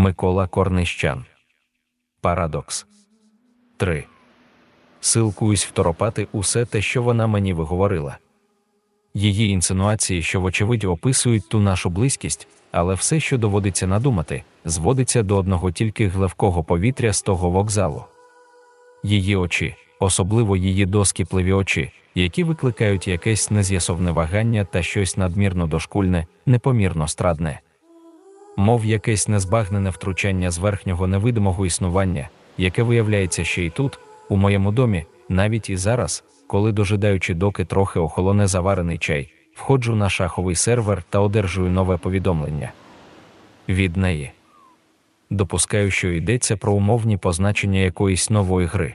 Микола Корнищан. Парадокс 3. Силкуюсь второпати усе те, що вона мені виговорила. Її інсинуації, що, вочевидь, описують ту нашу близькість, але все, що доводиться надумати, зводиться до одного тільки гливкого повітря з того вокзалу. Її очі, особливо її доскіпливі очі, які викликають якесь нез'ясовне вагання та щось надмірно дошкульне, непомірно страдне, мов якесь незбагнене втручання з верхнього невидимого існування, яке виявляється ще й тут, у моєму домі, навіть і зараз, коли, дожидаючи, доки трохи охолоне заварений чай, входжу на шаховий сервер та одержую нове повідомлення. Від неї допускаю, що йдеться про умовні позначення якоїсь нової гри.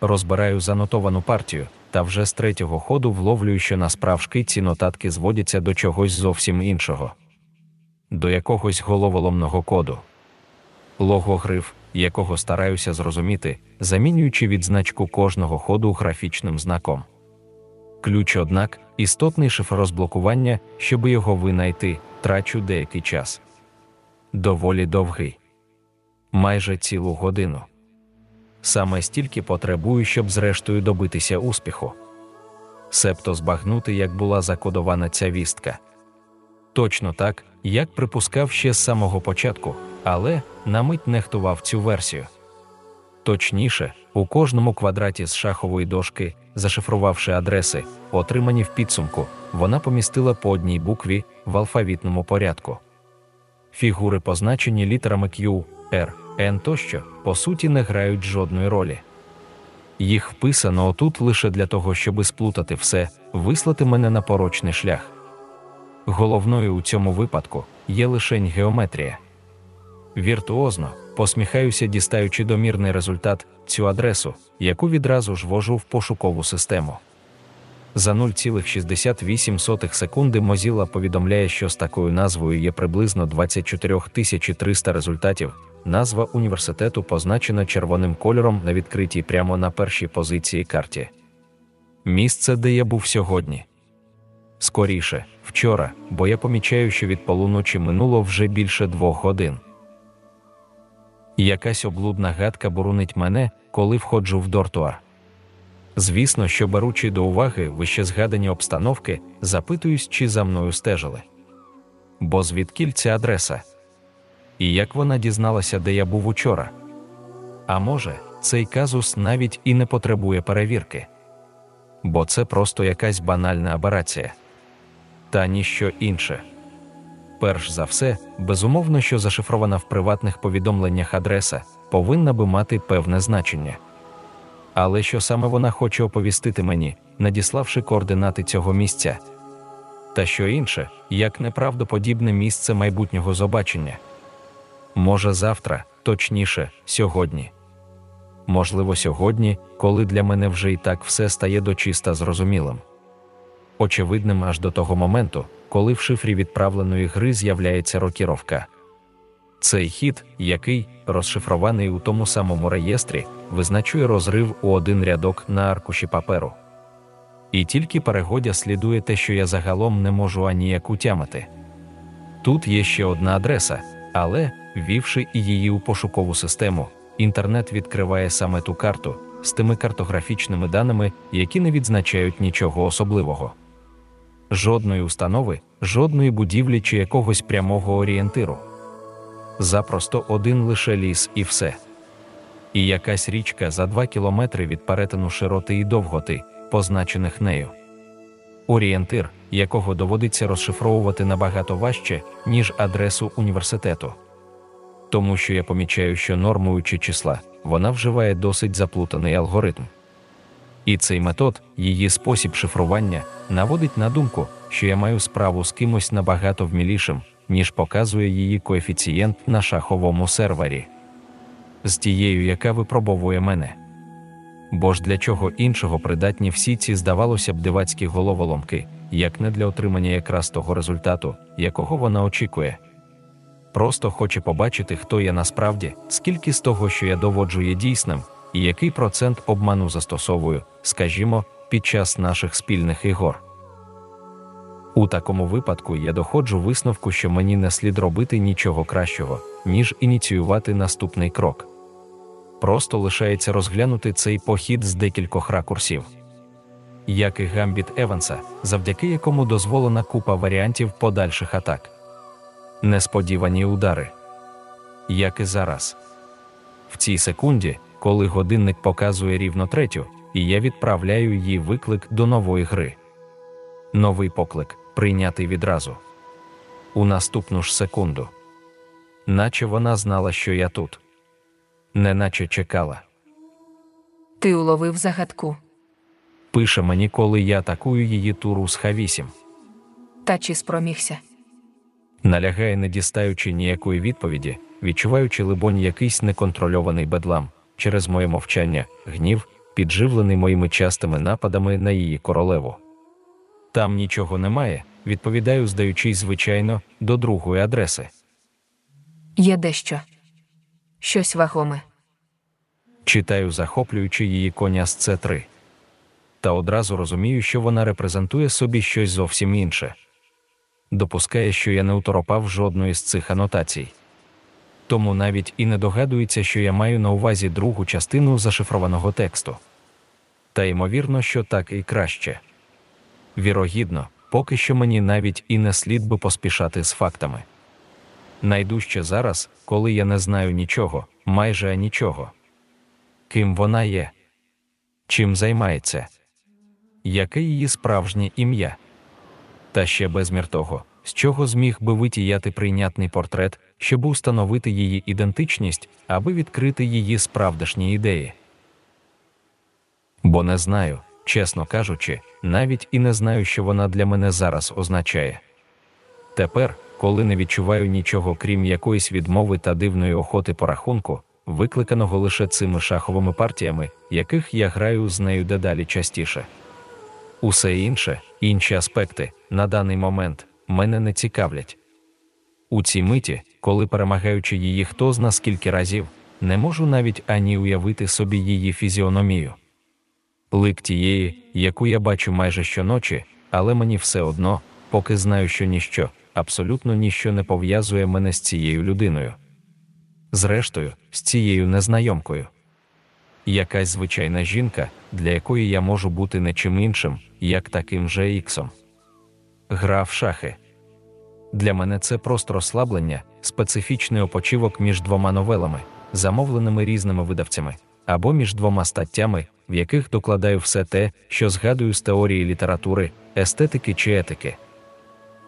Розбираю занотовану партію, та вже з третього ходу вловлюю, що насправжки ці нотатки зводяться до чогось зовсім іншого, до якогось головоломного коду. Логогриф, якого стараюся зрозуміти, замінюючи відзначку кожного ходу графічним знаком. Ключ, однак, істотний шифр розблокування, щоб його винайти, трачу деякий час. Доволі довгий. Майже цілу годину. Саме стільки потребую, щоб зрештою добитися успіху. Себто збагнути, як була закодована ця вістка. Точно так, як припускав ще з самого початку, але на мить нехтував цю версію. Точніше, у кожному квадраті з шахової дошки, зашифрувавши адреси, отримані в підсумку, вона помістила по одній букві в алфавітному порядку. Фігури, позначені літерами Q, R, N тощо, по суті, не грають жодної ролі. Їх вписано отут лише для того, щоби сплутати все, вислати мене на порочний шлях. Головною у цьому випадку є лишень геометрія. Віртуозно, посміхаюся, дістаючи домірний результат, цю адресу, яку відразу ж вожу в пошукову систему. За 0,68 секунди Mozilla повідомляє, що з такою назвою є приблизно 24 300 результатів. Назва університету позначена червоним кольором на відкритій прямо на першій позиції карті. Місце, де я був сьогодні. Скоріше, вчора, бо я помічаю, що від полуночі минуло вже більше двох годин. Якась облудна гадка бурунить мене, коли входжу в дортуар. Звісно, що беручи до уваги вище згадані обстановки, запитуюсь, чи за мною стежили. Бо звідкіль ця адреса? І як вона дізналася, де я був учора? А може, цей казус навіть і не потребує перевірки, бо це просто якась банальна аберація, та ніщо інше. Перш за все, безумовно, що зашифрована в приватних повідомленнях адреса повинна би мати певне значення. Але що саме вона хоче оповістити мені, надіславши координати цього місця? Та що інше, як неправдоподібне місце майбутнього зобачення? Може, завтра, точніше, сьогодні. Можливо, сьогодні, коли для мене вже і так все стає дочиста зрозумілим. Очевидним аж до того моменту, коли в шифрі відправленої гри з'являється рокіровка. Цей хід, який, розшифрований у тому самому реєстрі, визначує розрив у один рядок на аркуші паперу. І тільки перегодя слідує те, що я загалом не можу аніяк утямити. Тут є ще одна адреса, але, ввівши її у пошукову систему, інтернет відкриває саме ту карту з тими картографічними даними, які не відзначають нічого особливого. Жодної установи, жодної будівлі чи якогось прямого орієнтиру. Запросто один лише ліс і все. І якась річка за два кілометри від перетину широти і довготи, позначених нею. Орієнтир, якого доводиться розшифровувати набагато важче, ніж адресу університету. Тому що я помічаю, що нормуючи числа, вона вживає досить заплутаний алгоритм. І цей метод, її спосіб шифрування, наводить на думку, що я маю справу з кимось набагато вмілішим, ніж показує її коефіцієнт на шаховому сервері, з тією, яка випробовує мене. Бо ж для чого іншого придатні всі ці, здавалося б, дивацькі головоломки, як не для отримання якраз того результату, якого вона очікує. Просто хоче побачити, хто я насправді, скільки з того, що я доводжу, є дійсним, і який процент обману застосовую, скажімо, під час наших спільних ігор. У такому випадку я доходжу висновку, що мені не слід робити нічого кращого, ніж ініціювати наступний крок. Просто лишається розглянути цей похід з декількох ракурсів. Як і гамбіт Еванса, завдяки якому дозволена купа варіантів подальших атак, несподівані удари. Як і зараз. В цій секунді, коли годинник показує рівно третю, і я відправляю їй виклик до нової гри. Новий поклик прийнятий відразу. У наступну ж секунду. Наче вона знала, що я тут, неначе чекала. Ти уловив загадку. Пише мені, коли я атакую її туру з Х8. Та чи спромігся? Налягає, не дістаючи ніякої відповіді, відчуваючи, либонь, якийсь неконтрольований бедлам через моє мовчання, гнів, підживлений моїми частими нападами на її королеву. Там нічого немає, відповідаю, здаючись, звичайно, до другої адреси. Є дещо. Щось вагоме. Читаю, захоплюючи її коня з С3. Та одразу розумію, що вона репрезентує собі щось зовсім інше. Допускає, що я не уторопав жодної з цих анотацій. Тому навіть і не догадується, що я маю на увазі другу частину зашифрованого тексту. Та ймовірно, що так і краще. Вірогідно, поки що мені навіть і не слід би поспішати з фактами. Найдужче зараз, коли я не знаю нічого, майже нічого. Ким вона є? Чим займається? Яке її справжнє ім'я? Та ще безмір того, з чого зміг би витіяти прийнятний портрет, щоб установити її ідентичність, аби відкрити її справдешні ідеї. Бо не знаю, чесно кажучи, навіть і не знаю, що вона для мене зараз означає. Тепер, коли не відчуваю нічого крім якоїсь відмови та дивної охоти по рахунку, викликаного лише цими шаховими партіями, яких я граю з нею дедалі частіше. Усе інше, інші аспекти, на даний момент, мене не цікавлять. У цій миті, коли перемагаючи її хто зна скільки разів, не можу навіть ані уявити собі її фізіономію. Лик тієї, яку я бачу майже щоночі, але мені все одно, поки знаю, що ніщо, абсолютно ніщо не пов'язує мене з цією людиною. Зрештою, з цією незнайомкою. Якась звичайна жінка, для якої я можу бути не чим іншим, як таким же іксом. Гра в шахи. Для мене це просто розслаблення, специфічний опочивок між двома новелами, замовленими різними видавцями, або між двома статтями, в яких докладаю все те, що згадую з теорії літератури, естетики чи етики.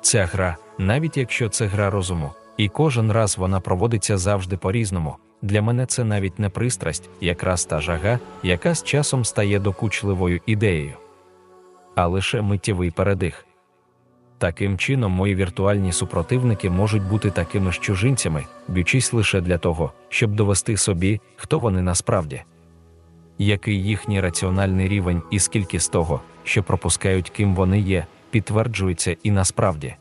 Ця гра, навіть якщо це гра розуму, і кожен раз вона проводиться завжди по-різному. Для мене це навіть не пристрасть, якраз та жага, яка з часом стає докучливою ідеєю, а лише миттєвий передих. Таким чином, мої віртуальні супротивники можуть бути такими ж чужинцями, б'ючись лише для того, щоб довести собі, хто вони насправді, який їхній раціональний рівень і скільки з того, що пропускають, ким вони є, підтверджується і насправді.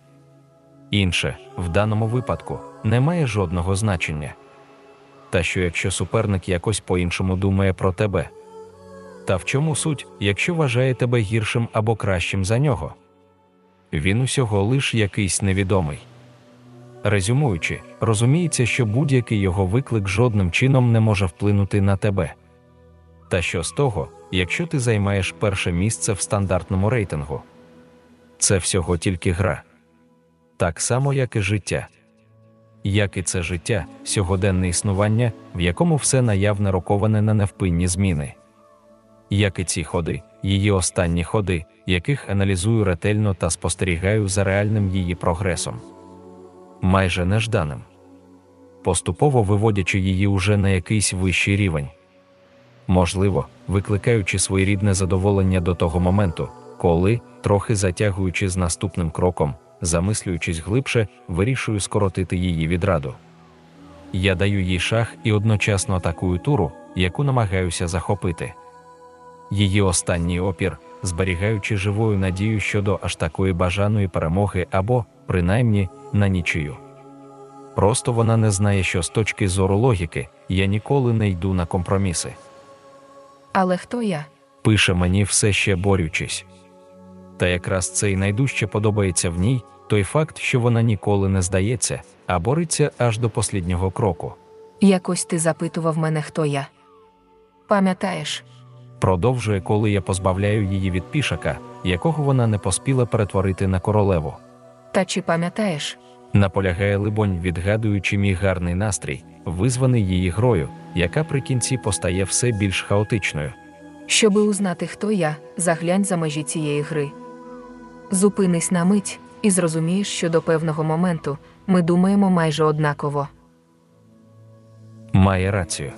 Інше, в даному випадку, не має жодного значення. Та що якщо суперник якось по-іншому думає про тебе? Та в чому суть, якщо вважає тебе гіршим або кращим за нього? Він усього лиш якийсь невідомий. Резюмуючи, розуміється, що будь-який його виклик жодним чином не може вплинути на тебе. Та що з того, якщо ти займаєш перше місце в стандартному рейтингу? Це всього тільки гра. Так само, як і життя. Як і це життя, сьогоденне існування, в якому все наявне роковане на невпинні зміни. Як і ці ходи, її останні ходи, яких аналізую ретельно та спостерігаю за реальним її прогресом. Майже нежданим. Поступово виводячи її уже на якийсь вищий рівень. Можливо, викликаючи своєрідне задоволення до того моменту, коли, трохи затягуючи з наступним кроком, замислюючись глибше, вирішую скоротити її відраду. Я даю їй шах і одночасно атакую туру, яку намагаюся захопити. Її останній опір, зберігаючи живою надію щодо аж такої бажаної перемоги або, принаймні, на нічию. Просто вона не знає, що з точки зору логіки я ніколи не йду на компроміси. Але хто я? Пише мені все ще борючись. Та якраз це й найдужче подобається в ній той факт, що вона ніколи не здається, а бореться аж до посліднього кроку. Якось ти запитував мене, хто я. Пам'ятаєш, Продовжує, коли я позбавляю її від пішака, якого вона не поспіла перетворити на королеву. та чи пам'ятаєш, Наполягає, либонь, відгадуючи мій гарний настрій, визваний її грою, яка при кінці постає все більш хаотичною. щоби узнати, хто я, заглянь за межі цієї гри. Зупинись на мить і зрозумієш, що до певного моменту ми думаємо майже однаково. Має рацію.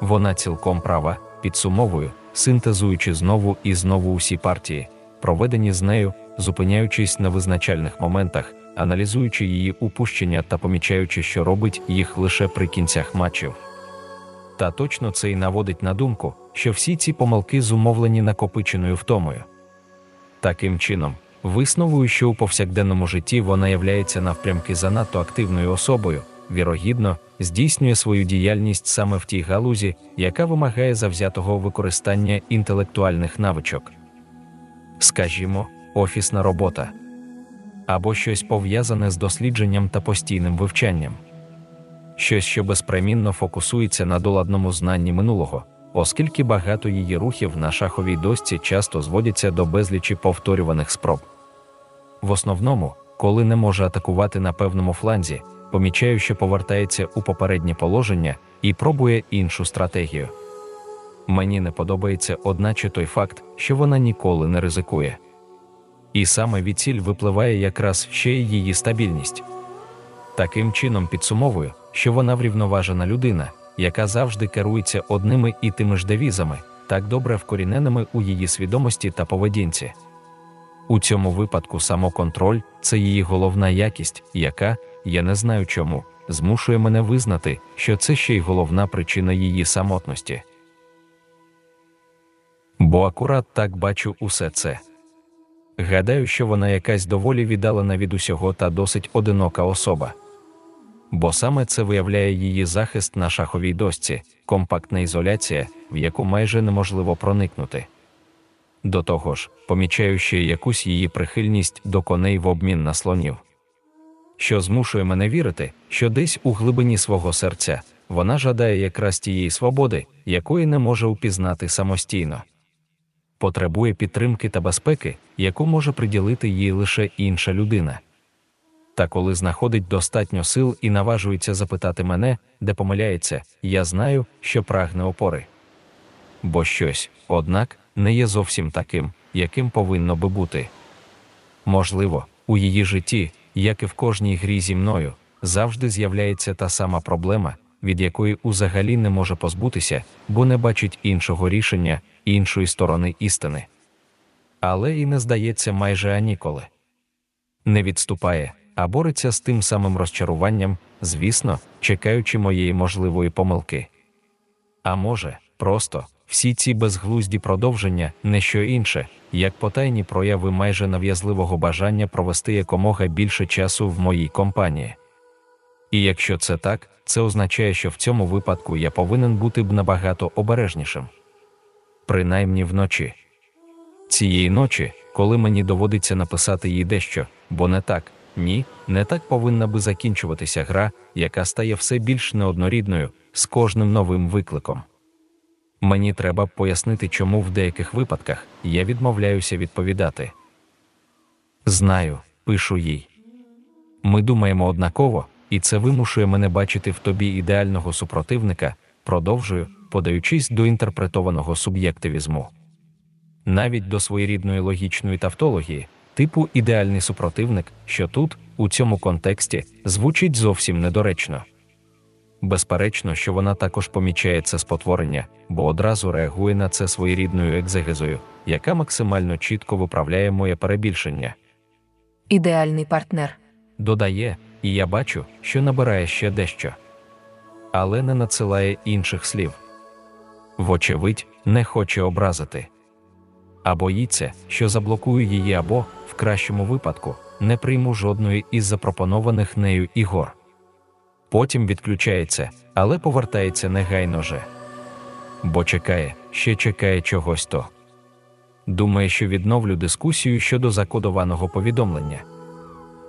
Вона цілком права, підсумовую, синтезуючи знову і знову усі партії, проведені з нею, зупиняючись на визначальних моментах, аналізуючи її упущення та помічаючи, що робить їх лише при кінцях матчів. Та точно це й наводить на думку, що всі ці помилки зумовлені накопиченою втомою. Таким чином, висновую, що у повсякденному житті вона являється навпрямки занадто активною особою, вірогідно, здійснює свою діяльність саме в тій галузі, яка вимагає завзятого використання інтелектуальних навичок. Скажімо, офісна робота або щось пов'язане з дослідженням та постійним вивчанням, щось, що безпремінно фокусується на доладному знанні минулого, оскільки багато її рухів на шаховій дошці часто зводяться до безлічі повторюваних спроб. В основному, коли не може атакувати на певному фланзі, помічаю, що повертається у попереднє положення і пробує іншу стратегію. Мені не подобається одначе той факт, що вона ніколи не ризикує. І саме від ціль випливає якраз ще й її стабільність. Таким чином підсумовую, що вона врівноважена людина, яка завжди керується одними і тими ж девізами, так добре вкоріненими у її свідомості та поведінці. У цьому випадку самоконтроль це її головна якість, яка, я не знаю чому, змушує мене визнати, що це ще й головна причина її самотності. Бо акурат так бачу усе це. Гадаю, що вона якась доволі віддалена від усього та досить одинока особа. Бо саме це виявляє її захист на шаховій дошці, компактна ізоляція, в яку майже неможливо проникнути. До того ж, помічаю ще якусь її прихильність до коней в обмін на слонів, що змушує мене вірити, що десь у глибині свого серця вона жадає якраз тієї свободи, якої не може упізнати самостійно. Потребує підтримки та безпеки, яку може приділити їй лише інша людина. Та коли знаходить достатньо сил і наважується запитати мене, де помиляється, я знаю, що прагне опори. Бо щось, однак, не є зовсім таким, яким повинно би бути. Можливо, у її житті, як і в кожній грі зі мною, завжди з'являється та сама проблема, від якої узагалі не може позбутися, бо не бачить іншого рішення, іншої сторони істини. Але і не здається майже аніколи. Не відступає, а бореться з тим самим розчаруванням, звісно, чекаючи моєї можливої помилки. А може, просто всі ці безглузді продовження не що інше, як потайні прояви майже нав'язливого бажання провести якомога більше часу в моїй компанії. І якщо це так, це означає, що в цьому випадку я повинен бути б набагато обережнішим. Принаймні вночі. Цієї ночі, коли мені доводиться написати їй дещо, бо не так, ні, не так повинна би закінчуватися гра, яка стає все більш неоднорідною з кожним новим викликом. Мені треба пояснити, чому в деяких випадках я відмовляюся відповідати. Знаю, пишу їй. Ми думаємо однаково, і це вимушує мене бачити в тобі ідеального супротивника, продовжую, подаючись до інтерпретованого суб'єктивізму. Навіть до своєрідної логічної тавтології, типу ідеальний супротивник, що тут, у цьому контексті, звучить зовсім недоречно. Безперечно, що вона також помічає це спотворення, бо одразу реагує на це своєрідною екзегезою, яка максимально чітко виправляє моє перебільшення. Ідеальний партнер. Додає, і я бачу, що набирає ще дещо. Але не надсилає інших слів. Вочевидь, не хоче образити. А боїться, що заблокую її, або, в кращому випадку, не прийму жодної із запропонованих нею ігор. Потім відключається, але повертається негайно же. Бо чекає, ще чекає чогось то. думає, що відновлю дискусію щодо закодованого повідомлення,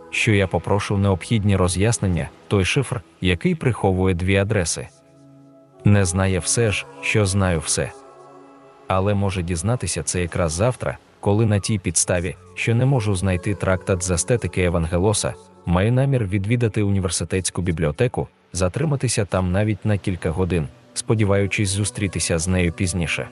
що я попрошу необхідні роз'яснення, той шифр, який приховує дві адреси. Не знає все ж, що знаю все. Але може дізнатися це якраз завтра, коли на тій підставі, що не можу знайти трактат з естетики Евангелоса, маю намір відвідати університетську бібліотеку, затриматися там навіть на кілька годин, сподіваючись зустрітися з нею пізніше.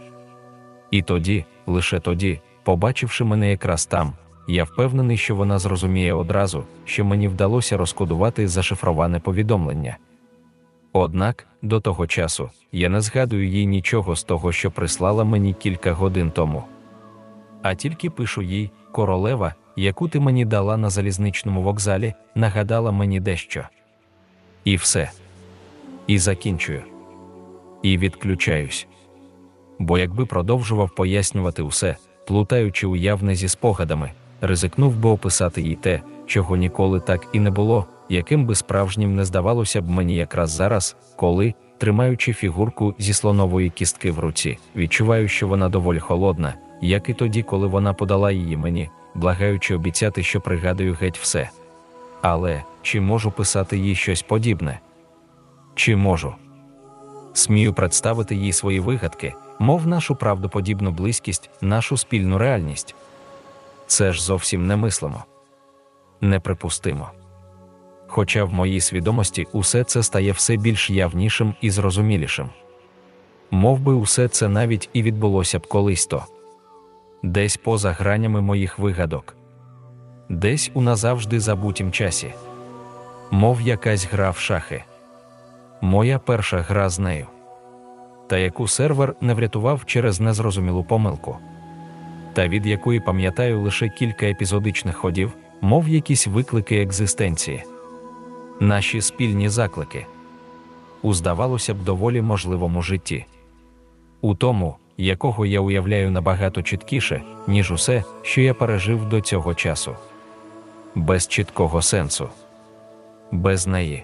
І тоді, лише тоді, побачивши мене якраз там, я впевнений, що вона зрозуміє одразу, що мені вдалося розкодувати зашифроване повідомлення. Однак, до того часу, я не згадую їй нічого з того, що прислала мені кілька годин тому. А тільки пишу їй, королева, яку ти мені дала на залізничному вокзалі, нагадала мені дещо. І все. І закінчую. І відключаюсь. Бо якби продовжував пояснювати усе, плутаючи уявне зі спогадами, ризикнув би описати їй те, чого ніколи так і не було, яким би справжнім не здавалося б мені якраз зараз, коли, тримаючи фігурку зі слонової кістки в руці, відчуваю, що вона доволі холодна, як і тоді, коли вона подала її мені, благаючи обіцяти, що пригадую геть все. Але чи можу писати їй щось подібне? Чи можу? Смію представити їй свої вигадки, мов нашу правдоподібну близькість, нашу спільну реальність. Це ж зовсім немислимо. Неприпустимо. Хоча в моїй свідомості усе це стає все більш явнішим і зрозумілішим. Мов би усе це навіть і відбулося б колись то. Десь поза гранями моїх вигадок, десь у назавжди забутім часі, мов якась гра в шахи. Моя перша гра з нею, та яку сервер не врятував через незрозумілу помилку, та від якої пам'ятаю лише кілька епізодичних ходів, мов якісь виклики екзистенції, наші спільні заклики. У здавалося б доволі можливому житті, у тому, якого я уявляю набагато чіткіше, ніж усе, що я пережив до цього часу, без чіткого сенсу, без неї.